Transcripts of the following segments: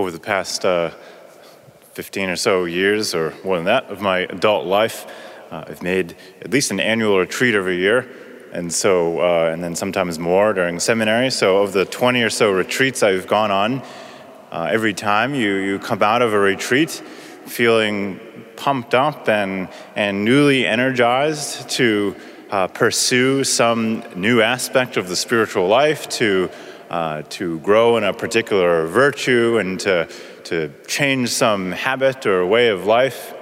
over the past uh, 15 or so years, or more than that, of my adult life, uh, I've made at least an annual retreat every year, and so, uh, and then sometimes more during seminary. So, of the 20 or so retreats I've gone on, uh, every time you, you come out of a retreat feeling pumped up and, and newly energized to uh, pursue some new aspect of the spiritual life, to, uh, to grow in a particular virtue, and to, to change some habit or way of life.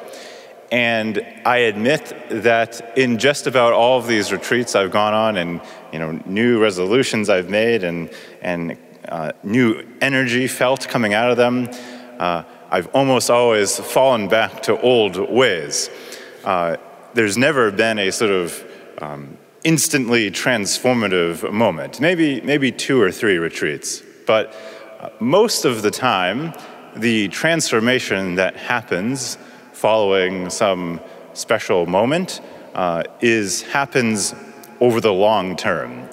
And I admit that in just about all of these retreats I've gone on, and you know, new resolutions I've made, and and uh, new energy felt coming out of them, uh, I've almost always fallen back to old ways. Uh, there's never been a sort of um, instantly transformative moment. Maybe maybe two or three retreats, but most of the time, the transformation that happens following some special moment uh, is happens over the long term.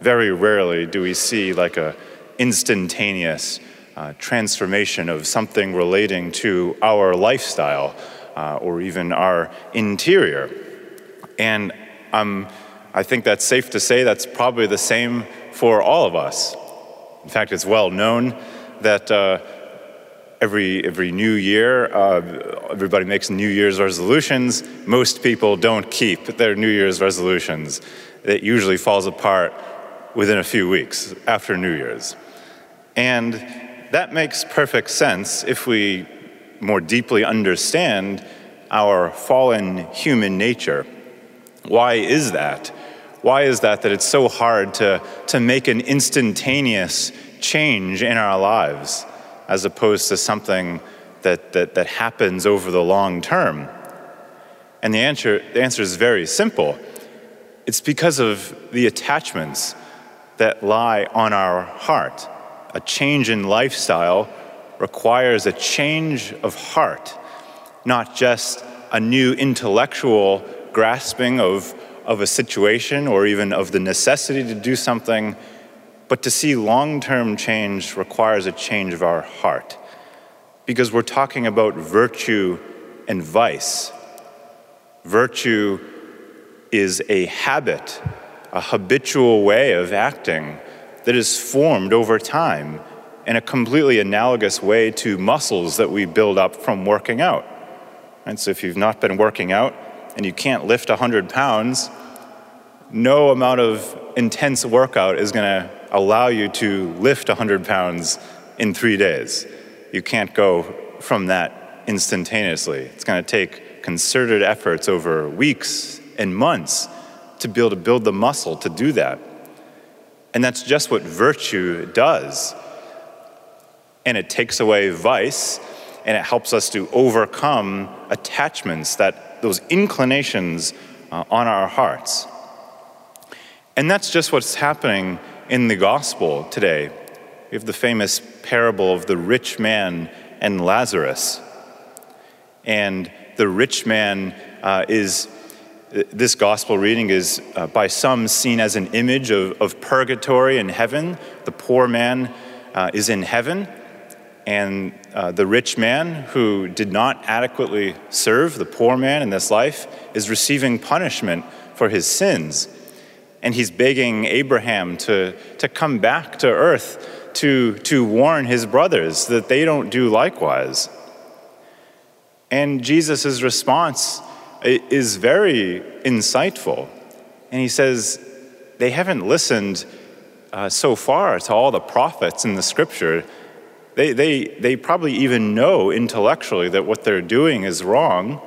Very rarely do we see like a instantaneous uh, transformation of something relating to our lifestyle uh, or even our interior. And um, I think that's safe to say that's probably the same for all of us. In fact, it's well known that uh, every every new year uh, everybody makes new year's resolutions. Most people don't keep their new year's resolutions. It usually falls apart within a few weeks after new year's. And that makes perfect sense if we more deeply understand our fallen human nature. Why is that why is that that it's so hard to, to make an instantaneous change in our lives as opposed to something that, that, that happens over the long term? And the answer, the answer is very simple it's because of the attachments that lie on our heart. A change in lifestyle requires a change of heart, not just a new intellectual grasping of, of a situation or even of the necessity to do something but to see long term change requires a change of our heart. Because we're talking about virtue and vice. Virtue is a habit, a habitual way of acting that is formed over time in a completely analogous way to muscles that we build up from working out. And so, if you've not been working out and you can't lift 100 pounds, no amount of intense workout is going to allow you to lift 100 pounds in three days. You can't go from that instantaneously. It's going to take concerted efforts over weeks and months to be able to build the muscle to do that. And that's just what virtue does. And it takes away vice and it helps us to overcome attachments that those inclinations uh, on our hearts. And that's just what's happening in the gospel today. We have the famous parable of the rich man and Lazarus. And the rich man uh, is, this gospel reading is uh, by some seen as an image of, of purgatory in heaven. The poor man uh, is in heaven, and uh, the rich man who did not adequately serve the poor man in this life is receiving punishment for his sins and he's begging Abraham to, to come back to earth to, to warn his brothers that they don't do likewise. And Jesus' response is very insightful. And he says, They haven't listened uh, so far to all the prophets in the scripture. They, they, they probably even know intellectually that what they're doing is wrong.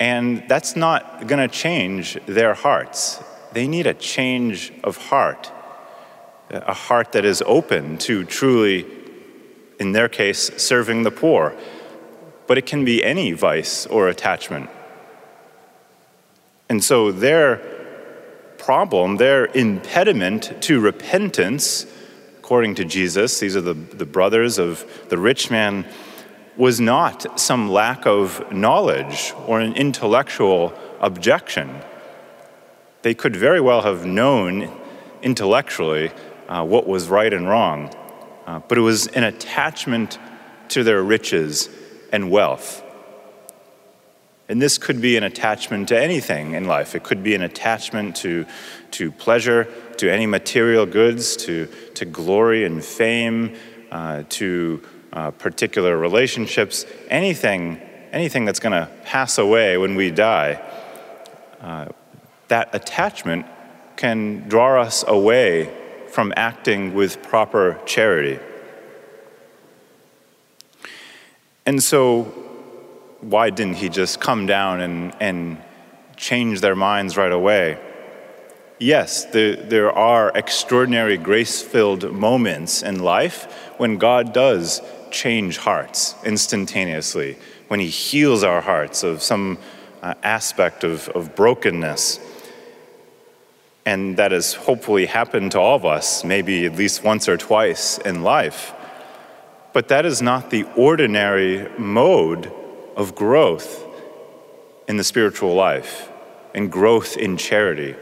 And that's not going to change their hearts they need a change of heart, a heart that is open to truly, in their case, serving the poor. But it can be any vice or attachment. And so their problem, their impediment to repentance, according to Jesus, these are the, the brothers of the rich man, was not some lack of knowledge or an intellectual objection they could very well have known intellectually uh, what was right and wrong. uh, but it was an attachment to their riches and wealth. And this could be an attachment to anything in life. It could be an attachment to, to pleasure, to any material goods, to, to glory and fame, uh, to uh, particular relationships, anything, anything that's going to pass away when we die. Uh, that attachment can draw us away from acting with proper charity. And so, why didn't he just come down and, and change their minds right away? Yes, there, there are extraordinary grace filled moments in life when God does change hearts instantaneously, when he heals our hearts of some uh, aspect of, of brokenness. And that has hopefully happened to all of us, maybe at least once or twice in life. But that is not the ordinary mode of growth in the spiritual life and growth in charity.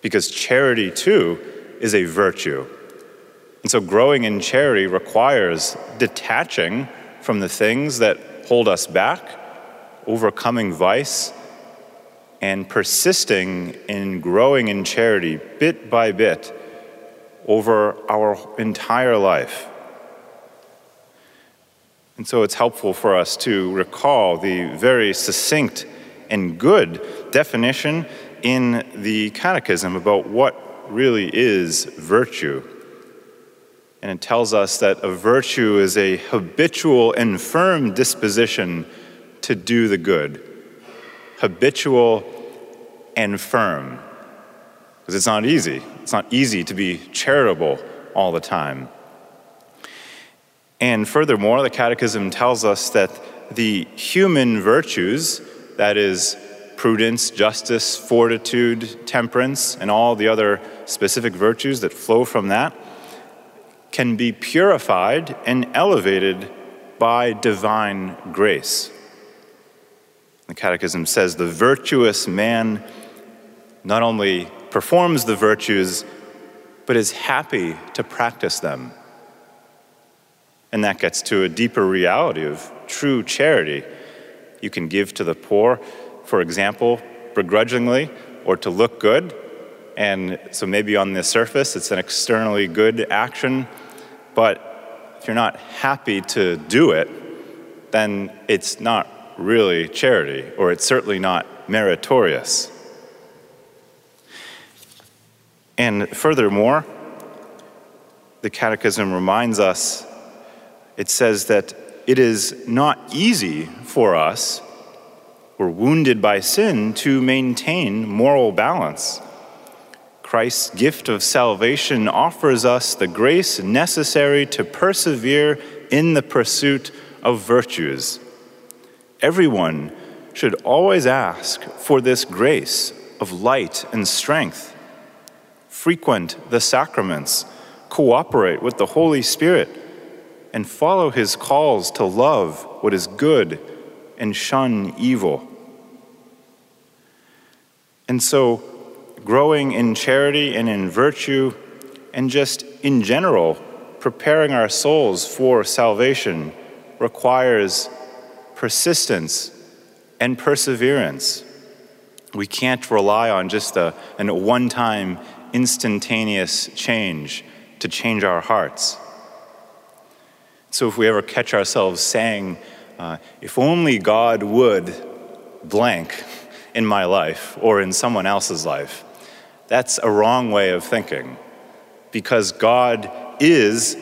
Because charity, too, is a virtue. And so growing in charity requires detaching from the things that hold us back, overcoming vice, and persisting in growing in charity bit by bit over our entire life. And so it's helpful for us to recall the very succinct and good definition in the Catechism about what really is virtue. And it tells us that a virtue is a habitual and firm disposition to do the good. Habitual and firm. Because it's not easy. It's not easy to be charitable all the time. And furthermore, the Catechism tells us that the human virtues, that is, prudence, justice, fortitude, temperance, and all the other specific virtues that flow from that, can be purified and elevated by divine grace. The Catechism says the virtuous man not only performs the virtues, but is happy to practice them. And that gets to a deeper reality of true charity. You can give to the poor, for example, begrudgingly or to look good. And so maybe on the surface it's an externally good action, but if you're not happy to do it, then it's not really charity, or it's certainly not meritorious. And furthermore, the Catechism reminds us it says that it is not easy for us, we're wounded by sin, to maintain moral balance. Christ's gift of salvation offers us the grace necessary to persevere in the pursuit of virtues. Everyone should always ask for this grace of light and strength. Frequent the sacraments, cooperate with the Holy Spirit and follow his calls to love what is good and shun evil. And so, growing in charity and in virtue, and just in general, preparing our souls for salvation requires persistence and perseverance. We can't rely on just a, one time instantaneous change to change our hearts. So if we ever catch ourselves saying, uh, if only God would blank in my life or in someone else's life, that's a wrong way of thinking because God is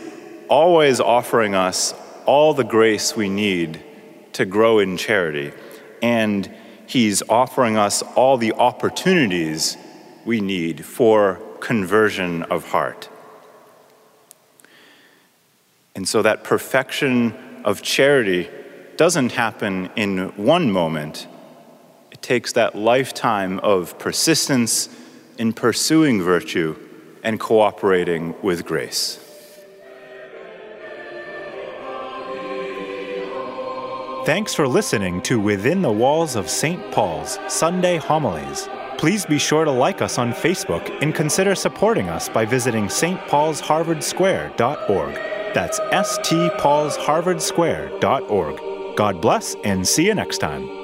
always offering us all the grace we need to grow in charity, and He's offering us all the opportunities we need for conversion of heart. And so that perfection of charity doesn't happen in one moment. It takes that lifetime of persistence in pursuing virtue and cooperating with grace. Thanks for listening to Within the Walls of St. Paul's Sunday Homilies Please be sure to like us on Facebook and consider supporting us by visiting stpaulsharvardsquare.org. That's stpaulsharvardsquare.org. God bless and see you next time.